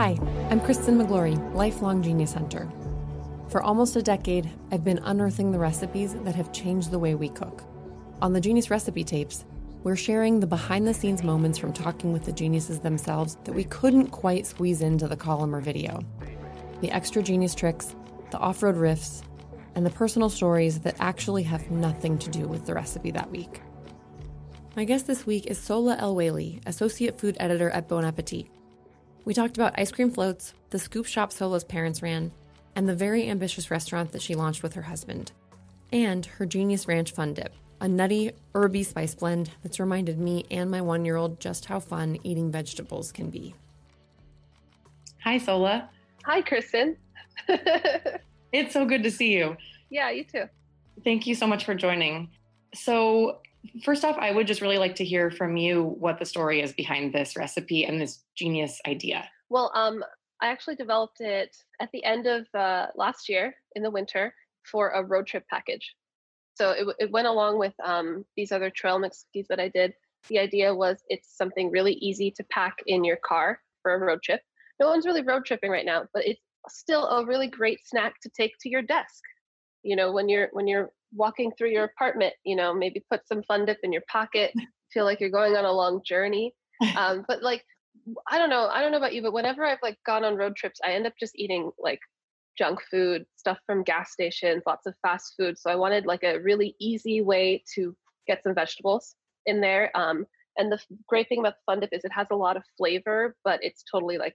Hi, I'm Kristen Miglore, lifelong genius hunter. For almost a decade, I've been unearthing the recipes that have changed the way we cook. On the Genius Recipe Tapes, we're sharing the behind the scenes moments from talking with the geniuses themselves that we couldn't quite squeeze into the column or video. The extra genius tricks, the off road riffs, and the personal stories that actually have nothing to do with the recipe that week. My guest this week is Sohla El-Waylly, Associate Food Editor at Bon Appetit. We talked about ice cream floats, the scoop shop Sohla's parents ran, and the very ambitious restaurant that she launched with her husband, and her Genius Ranch Fun Dip, a nutty, herby spice blend that's reminded me and my one year old just how fun eating vegetables can be. Hi, Sohla. Hi, Kristen. it's so good to see you. Yeah, you too. Thank you so much for joining. So, First off, I would just really like to hear from you what the story is behind this recipe and this genius idea. Well, um, I actually developed it at the end of uh, last year in the winter for a road trip package. So it, it went along with um, these other trail mix cookies that I did. The idea was it's something really easy to pack in your car for a road trip. No one's really road tripping right now, but it's still a really great snack to take to your desk. You know, when you're when you're walking through your apartment, you know, maybe put some fun dip in your pocket, feel like you're going on a long journey. Um, but like, I don't know, I don't know about you, but whenever I've like gone on road trips, I end up just eating like junk food, stuff from gas stations, lots of fast food. So I wanted like a really easy way to get some vegetables in there. Um, and the great thing about the fun dip is it has a lot of flavor, but it's totally like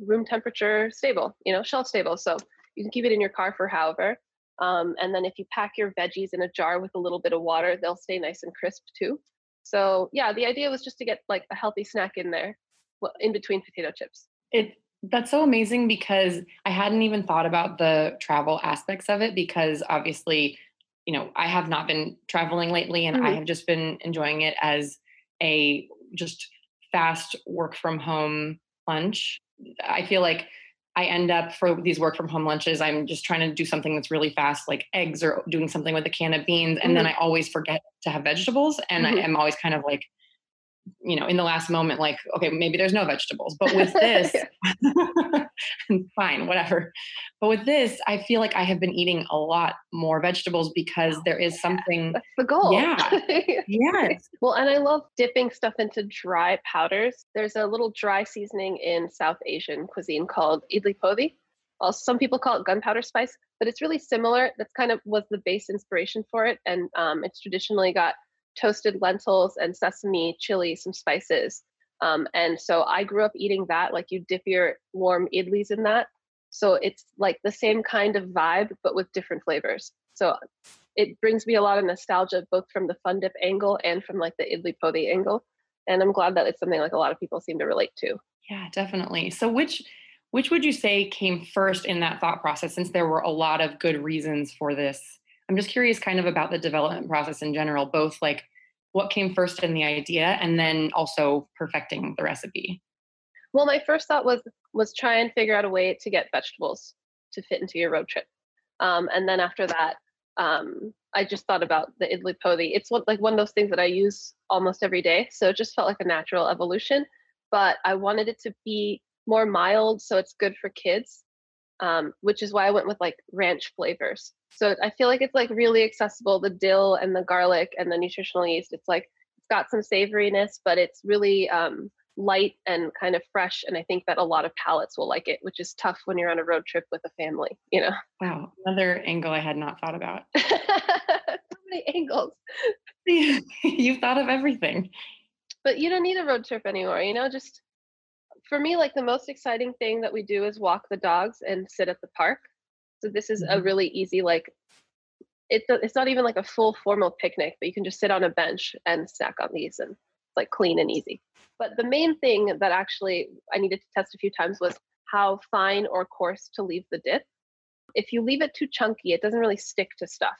room temperature stable, you know, shelf stable. So you can keep it in your car for however. Um, and then if you pack your veggies in a jar with a little bit of water, they'll stay nice and crisp too. So yeah, the idea was just to get like a healthy snack in there, in between potato chips. It that's so amazing because I hadn't even thought about the travel aspects of it because obviously, you know, I have not been traveling lately and mm-hmm. I have just been enjoying it as a just fast work from home lunch. I feel like I end up for these work from home lunches, I'm just trying to do something that's really fast, like eggs or doing something with a can of beans. And mm-hmm. then I always forget to have vegetables. And mm-hmm. I am always kind of like, you know, in the last moment, like, okay, maybe there's no vegetables. But with this, fine, whatever. But with this, I feel like I have been eating a lot more vegetables because there is something. That's the goal. Yeah. yes. Well, and I love dipping stuff into dry powders. There's a little dry seasoning in South Asian cuisine called idli podi. Also, some people call it gunpowder spice, but it's really similar. That's kind of was the base inspiration for it. And um, it's traditionally got toasted lentils and sesame, chili, some spices. Um, and so I grew up eating that, like you dip your warm idlis in that. So it's like the same kind of vibe, but with different flavors. So it brings me a lot of nostalgia, both from the fun dip angle and from like the idli podi angle. And I'm glad that it's something like a lot of people seem to relate to. Yeah, definitely. So which which would you say came first in that thought process since there were a lot of good reasons for this I'm just curious kind of about the development process in general, both like what came first in the idea and then also perfecting the recipe. Well, my first thought was was try and figure out a way to get vegetables to fit into your road trip. Um, and then after that, um, I just thought about the idli podi. It's like one of those things that I use almost every day. So it just felt like a natural evolution. But I wanted it to be more mild, so it's good for kids, um, which is why I went with like ranch flavors. So I feel like it's like really accessible. The dill and the garlic and the nutritional yeast. It's like it's got some savoriness, but it's really um, light and kind of fresh. And I think that a lot of palates will like it, which is tough when you're on a road trip with a family, you know? Wow. Another angle I had not thought about. so many angles. You've thought of everything. But you don't need a road trip anymore, you know? Just for me, like the most exciting thing that we do is walk the dogs and sit at the park. So this is mm-hmm. a really easy, like, it's, it's not even like a full formal picnic, but you can just sit on a bench and snack on these and it's like clean and easy. But the main thing that actually I needed to test a few times was how fine or coarse to leave the dip. If you leave it too chunky, it doesn't really stick to stuff.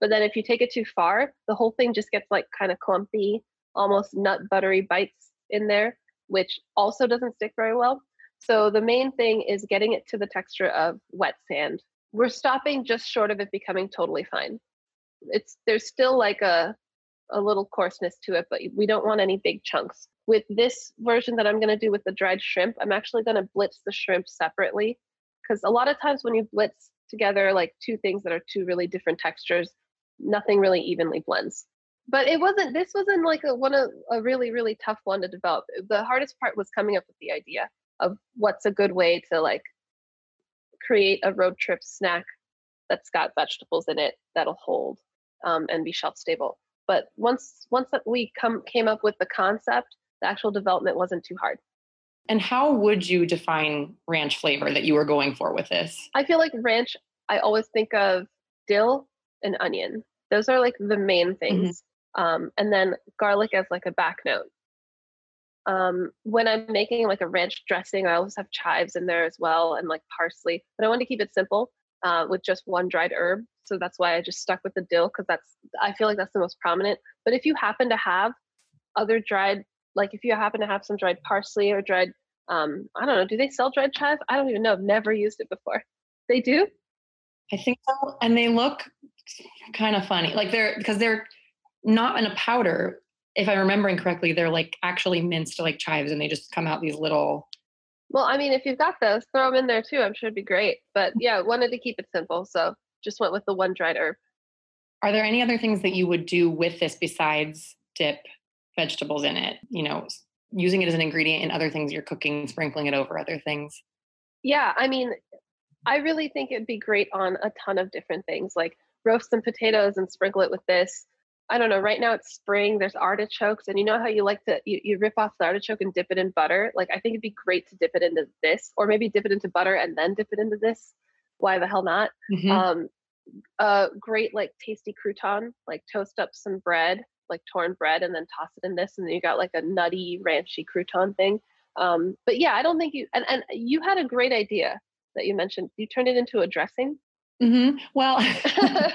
But then if you take it too far, the whole thing just gets like kind of clumpy, almost nut buttery bites in there, which also doesn't stick very well. So the main thing is getting it to the texture of wet sand. We're stopping just short of it becoming totally fine. It's there's still like a a little coarseness to it, but we don't want any big chunks. With this version that I'm going to do with the dried shrimp, I'm actually going to blitz the shrimp separately because a lot of times when you blitz together like two things that are two really different textures, nothing really evenly blends. But it wasn't. This wasn't like a one of a really really tough one to develop. The hardest part was coming up with the idea of what's a good way to like create a road trip snack that's got vegetables in it that'll hold um, and be shelf stable. But once once we come came up with the concept, the actual development wasn't too hard. And how would you define ranch flavor that you were going for with this? I feel like ranch, I always think of dill and onion. Those are like the main mm-hmm. things. Mm-hmm. Um, and then garlic as like a back note. Um, when I'm making like a ranch dressing, I always have chives in there as well and like parsley. But I want to keep it simple uh, with just one dried herb. So that's why I just stuck with the dill because that's I feel like that's the most prominent. But if you happen to have other dried, like if you happen to have some dried parsley or dried, um, I don't know, do they sell dried chive? I don't even know. I've never used it before. They do. I think so, and they look kind of funny. Like they're because they're not in a powder. If I'm remembering correctly, they're like actually minced like chives, and they just come out these little well, I mean, if you've got those, throw them in there too. I'm sure it'd be great. But yeah, wanted to keep it simple. So just went with the one dried herb. Are there any other things that you would do with this besides dip vegetables in it? You know, using it as an ingredient in other things you're cooking, sprinkling it over other things? Yeah, I mean, I really think it'd be great on a ton of different things, like roast some potatoes and sprinkle it with this. I don't know. Right now it's spring. There's artichokes, and you know how you like to you, you rip off the artichoke and dip it in butter. Like I think it'd be great to dip it into this, or maybe dip it into butter and then dip it into this. Why the hell not? Mm-hmm. Um, a great like tasty crouton. Like toast up some bread, like torn bread, and then toss it in this, and then you got like a nutty ranchy crouton thing. Um, but yeah, I don't think you and and you had a great idea that you mentioned. You turned it into a dressing. Mm-hmm. Well,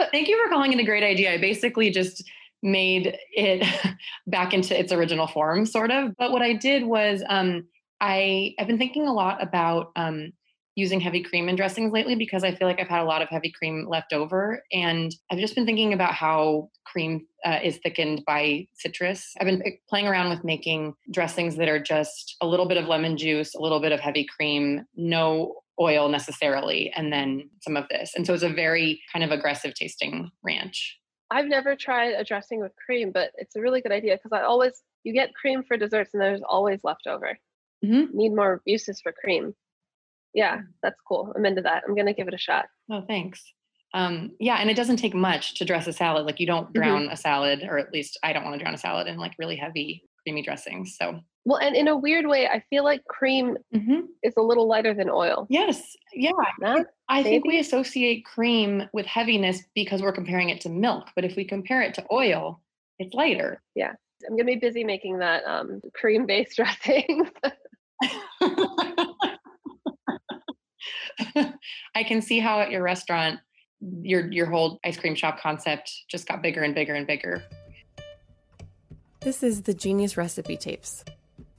thank you for calling it a great idea. I basically just made it back into its original form, sort of. But what I did was um, I I've been thinking a lot about um, using heavy cream in dressings lately because I feel like I've had a lot of heavy cream left over, and I've just been thinking about how cream uh, is thickened by citrus. I've been playing around with making dressings that are just a little bit of lemon juice, a little bit of heavy cream, no oil necessarily, and then some of this. And so it's a very kind of aggressive tasting ranch. I've never tried a dressing with cream, but it's a really good idea because I always you get cream for desserts and there's always leftover. Mm-hmm. Need more uses for cream. Yeah, mm. that's cool. I'm into that. I'm gonna give it a shot. Oh, thanks. Um, yeah, and it doesn't take much to dress a salad. Like you don't drown mm-hmm. a salad, or at least I don't want to drown a salad in like really heavy creamy dressings. So well, and in a weird way, I feel like cream mm-hmm. is a little lighter than oil. Yes. Yeah. I think we associate cream with heaviness because we're comparing it to milk. But if we compare it to oil, it's lighter. Yeah. I'm going to be busy making that um, cream based dressing. I can see how at your restaurant, your your whole ice cream shop concept just got bigger and bigger and bigger. This is the Genius Recipe Tapes.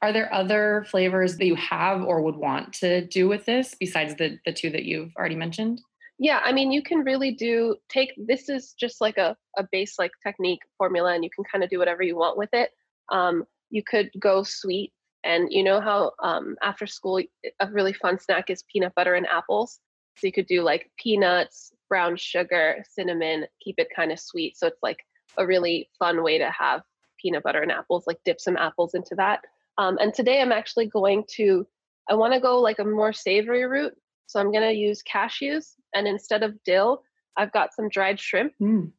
Are there other flavors that you have or would want to do with this besides the the two that you've already mentioned? Yeah, I mean, you can really do take this is just like a, a base like technique formula, and you can kind of do whatever you want with it. Um, you could go sweet, and you know how um, after school a really fun snack is peanut butter and apples. So you could do like peanuts, brown sugar, cinnamon, keep it kind of sweet. So it's like a really fun way to have peanut butter and apples, like dip some apples into that. Um, and today I'm actually going to, I want to go like a more savory route. So I'm going to use cashews and instead of dill, I've got some dried shrimp Mm.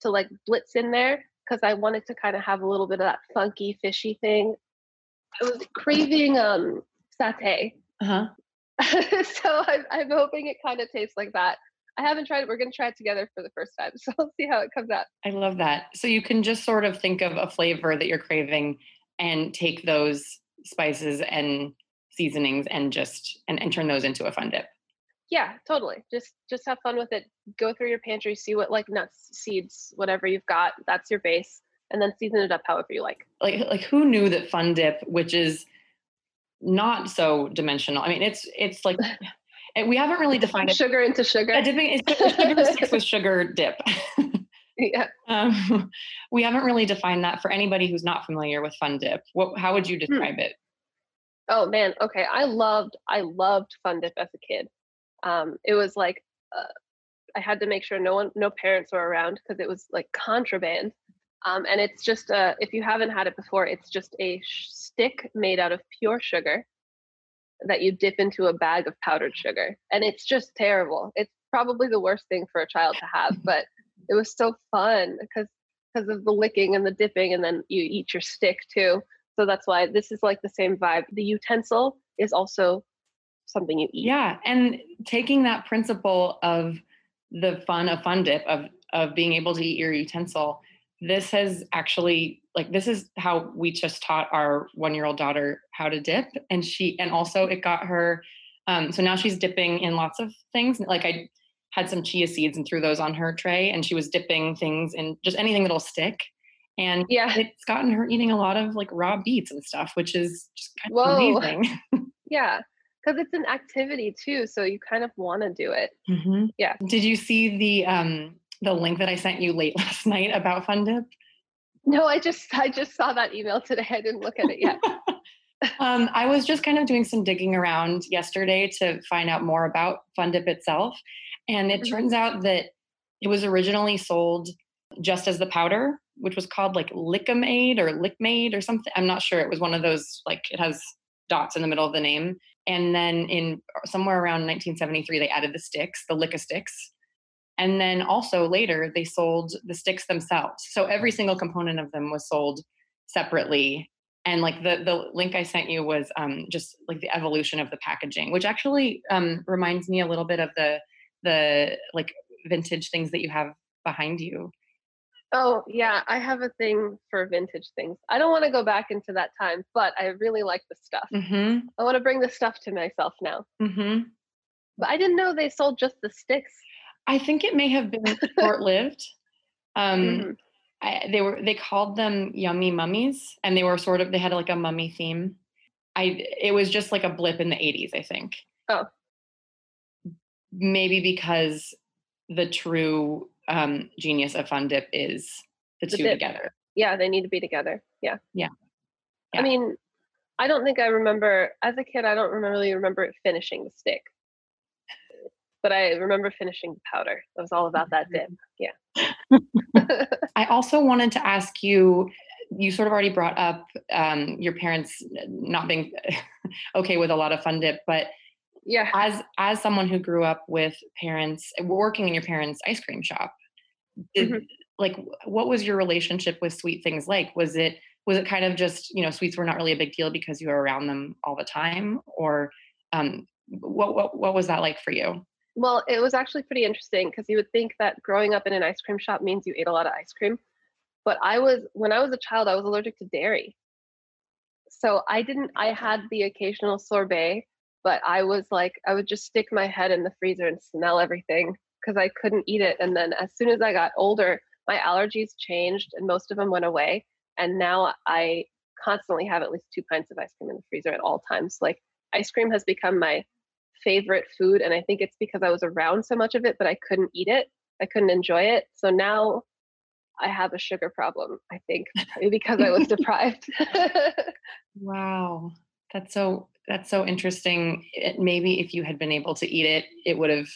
to like blitz in there because I wanted to kind of have a little bit of that funky, fishy thing. I was craving um, satay. Uh-huh. so I'm, I'm hoping it kind of tastes like that. I haven't tried it. We're going to try it together for the first time. So we'll see how it comes out. I love that. So you can just sort of think of a flavor that you're craving and take those spices and seasonings and just and, and turn those into a fun dip. Yeah, totally. Just just have fun with it. Go through your pantry, see what like nuts, seeds, whatever you've got. That's your base, and then season it up however you like. Like like who knew that fun dip, which is not so dimensional. I mean, it's it's like and we haven't really defined it. Sugar into sugar. Dipping it's sugar sticks with sugar dip. yeah. Um, we haven't really defined that for anybody who's not familiar with fun dip. What how would you describe it? Oh man. Okay. I loved I loved Fun Dip as a kid. Um, it was like uh, I had to make sure no one, no parents were around because it was like contraband. Um, and it's just uh, if you haven't had it before, it's just a sh- stick made out of pure sugar that you dip into a bag of powdered sugar, and it's just terrible. It's probably the worst thing for a child to have, but it was so fun because because of the licking and the dipping, and then you eat your stick too. So that's why this is like the same vibe. The utensil is also something you eat. Yeah, and taking that principle of the fun of fun dip of of being able to eat your utensil, this has actually like this is how we just taught our one year old daughter how to dip, and she and also it got her. Um, so now she's dipping in lots of things. Like I had some chia seeds and threw those on her tray, and she was dipping things in just anything that'll stick. And Yeah. it's gotten her eating a lot of like raw beets and stuff, which is just kind of Whoa. amazing. Yeah, because it's an activity too, so you kind of want to do it. Mhm. Yeah. Did you see the um the link that I sent you late last night about Fun Dip? No, I just I just saw that email today. I didn't look at it yet. um, I was just kind of doing some digging around yesterday to find out more about Fun Dip itself, and it Mhm. turns out that it was originally sold just as the powder, which was called like Lickamade or Lickmade or something. I'm not sure. It was one of those like it has dots in the middle of the name. And then in somewhere around 1973, they added the sticks, the Licka sticks. And then also later, they sold the sticks themselves. So every single component of them was sold separately. And like the the link I sent you was um, just like the evolution of the packaging, which actually um, reminds me a little bit of the the like vintage things that you have behind you. Oh yeah, I have a thing for vintage things. I don't want to go back into that time, but I really like the stuff. Mm-hmm. I want to bring the stuff to myself now. Mm-hmm. But I didn't know they sold just the sticks. I think it may have been short lived. Um, Mhm. I, they were they called them yummy mummies, and they were sort of they had like a mummy theme. I it was just like a blip in the '80s, I think. Oh. Maybe because the true um, genius of Fun Dip is the, The two dip. together. Yeah, they need to be together. Yeah. Yeah. I mean, I don't think I remember as a kid. I don't remember, really remember finishing the stick, but I remember finishing the powder. It was all about that dip. Yeah. I also wanted to ask you. You sort of already brought up um, your parents not being okay with a lot of Fun Dip, but yeah. as as someone who grew up with parents working in your parents ice cream shop did, Mhm. like what was your relationship with sweet things like was it was it kind of just you know sweets were not really a big deal because you were around them all the time, or um, what what what was that like for you? Well, it was actually pretty interesting because you would think that growing up in an ice cream shop means you ate a lot of ice cream. But I was, when I was a child, I was allergic to dairy. So I didn't, I had the occasional sorbet, but I was like, I would just stick my head in the freezer and smell everything because I couldn't eat it. And then as soon as I got older, my allergies changed and most of them went away. And now I constantly have at least two pints of ice cream in the freezer at all times. Like ice cream has become my favorite food. And I think it's because I was around so much of it, but I couldn't eat it. I couldn't enjoy it. So now I have a sugar problem, I think, because I was deprived. wow. That's so that's so interesting. It, maybe if you had been able to eat it, it would have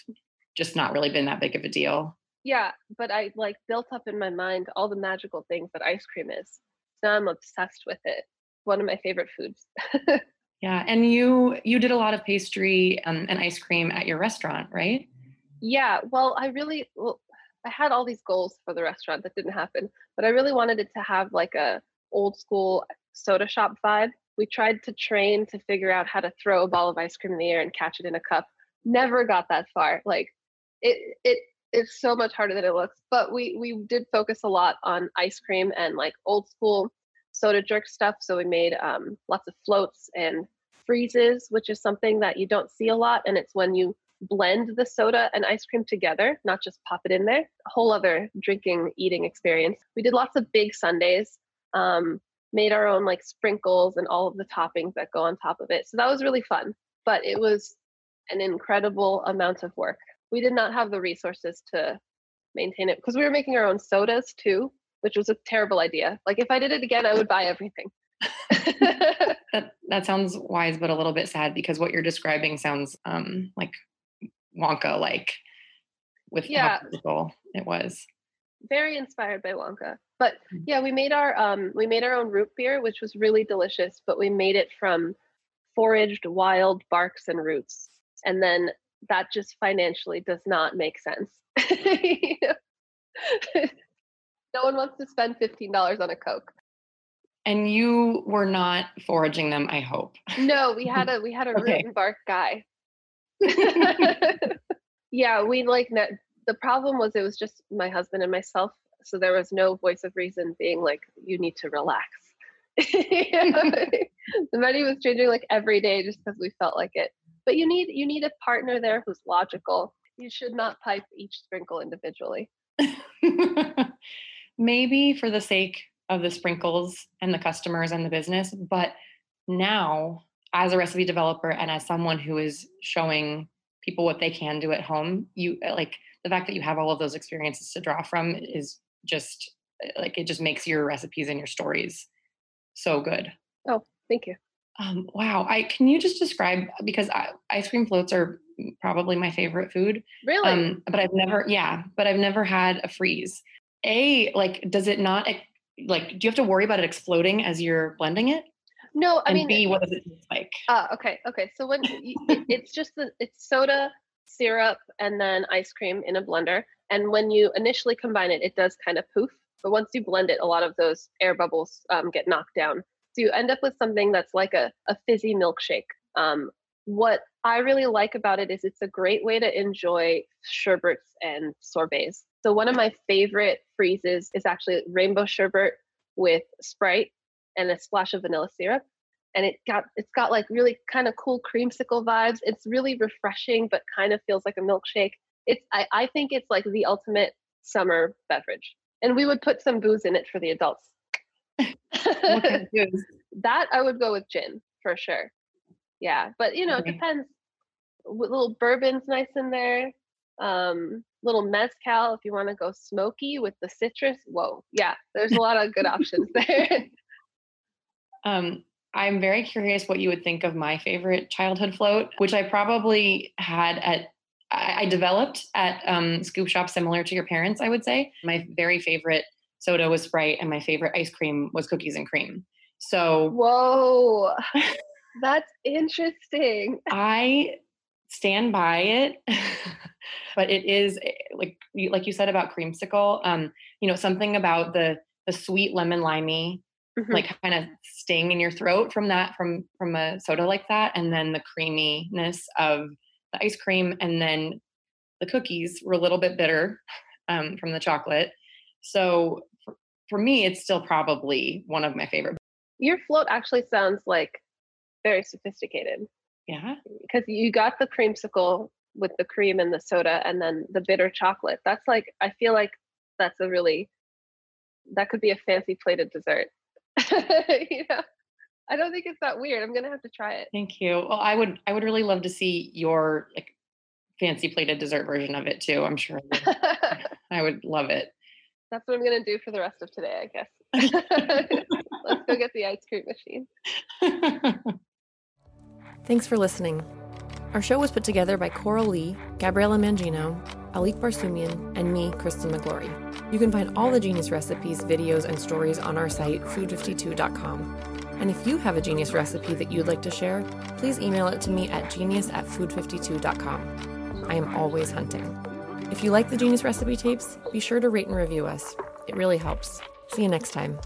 just not really been that big of a deal. Yeah, but I like built up in my mind all the magical things that ice cream is. Now I'm obsessed with it. One of my favorite foods. Yeah, and you you did a lot of pastry um, and ice cream at your restaurant, right? Yeah, well, I really well, I had all these goals for the restaurant that didn't happen, but I really wanted it to have like a old school soda shop vibe. We tried to train to figure out how to throw a ball of ice cream in the air and catch it in a cup. Never got that far. Like it it it's so much harder than it looks. But we we did focus a lot on ice cream and like old school soda jerk stuff. So we made um, lots of floats and freezes, which is something that you don't see a lot. And it's when you blend the soda and ice cream together, not just pop it in there. A whole other drinking, eating experience. We did lots of big sundaes. um, made our own like sprinkles and all of the toppings that go on top of it. So that was really fun. But it was an incredible amount of work. We did not have the resources to maintain it because we were making our own sodas too which was a terrible idea. Like if I did it again, I would buy everything. that that sounds wise, but a little bit sad because what you're describing sounds um, like Wonka, like with yeah. how it was. Very inspired by Wonka. But mm. yeah, we made our um, we made our own root beer, which was really delicious. But we made it from foraged wild barks and roots, and then that just financially does not make sense. No one wants to spend $15 on a Coke. And you were not foraging them, I hope. No, we had a we had a okay. root and bark guy. yeah, we like the problem was it was just my husband and myself, so there was no voice of reason being like, "You need to relax." the money was changing like every day just because we felt like it. But you need you need a partner there who's logical. You should not pipe each sprinkle individually maybe for the sake of the sprinkles and the customers and the business. But now, as a recipe developer and as someone who is showing people what they can do at home, you uh, like the fact that you have all of those experiences to draw from is just uh, like it just makes your recipes and your stories so good. Oh, thank you. Um, wow. I can you just describe because I, ice cream floats are probably my favorite food. Really? Um, but I've never, yeah, but I've never had a freeze a like does it not like do you have to worry about it exploding as you're blending it no i and mean b what does it taste like? Uh, okay okay. So when it, it's just the it's soda syrup and then ice cream in a blender. And when you initially combine it it does kind of poof. But once you blend it a lot of those air bubbles um, get knocked down. So you end up with something that's like a, a fizzy milkshake. Um, what I really like about it is it's a great way to enjoy sherbets and sorbets. So one of my favorite freezes is actually rainbow sherbet with Sprite and a splash of vanilla syrup. And it got it's got like really kind of cool creamsicle vibes. It's really refreshing, but kind of feels like a milkshake. It's I, I think it's like the ultimate summer beverage. And we would put some booze in it for the adults. that I would go with gin for sure. Yeah, but you know, okay. it depends. little bourbon's nice in there. Um, little mezcal if you want to go smoky with the citrus. Whoa, yeah, there's a lot of good options there. Um, I'm very curious what you would think of my favorite childhood float, which I probably had at I, developed at um, scoop shop similar to your parents. I would say my very favorite soda was Sprite, and my favorite ice cream was cookies and cream. So whoa. That's interesting. I stand by it. but it is eh, like like you said about creamsicle, um, you know, something about the the sweet lemon limey mm-hmm. like kind of sting in your throat from that from from a soda like that and then the creaminess of the ice cream and then the cookies were a little bit bitter um, from the chocolate. So for, for me it's still probably one of my favorite your float actually sounds like very sophisticated. Yeah. Because you got the creamsicle with the cream and the soda and then the bitter chocolate. That's like i feel like that's a really that could be a fancy plated dessert you know? I don't think it's that weird i'm gonna have to try it. Thank you. Well i would i would really love to see your like fancy plated dessert version of it too i'm sure. I would love it. That's what i'm gonna do for the rest of today i guess. Let's go get the ice cream machine. Thanks for listening. Our show was put together by Coral Lee, Gabriella Mangino, Alik Barsumian, and me, Kristen Miglore. You can find all the Genius recipes, videos, and stories on our site, food52.com. And if you have a genius recipe that you'd like to share, please email it to me at genius at food52.com. I am always hunting. If you like the Genius recipe tapes, be sure to rate and review us. It really helps. See you next time.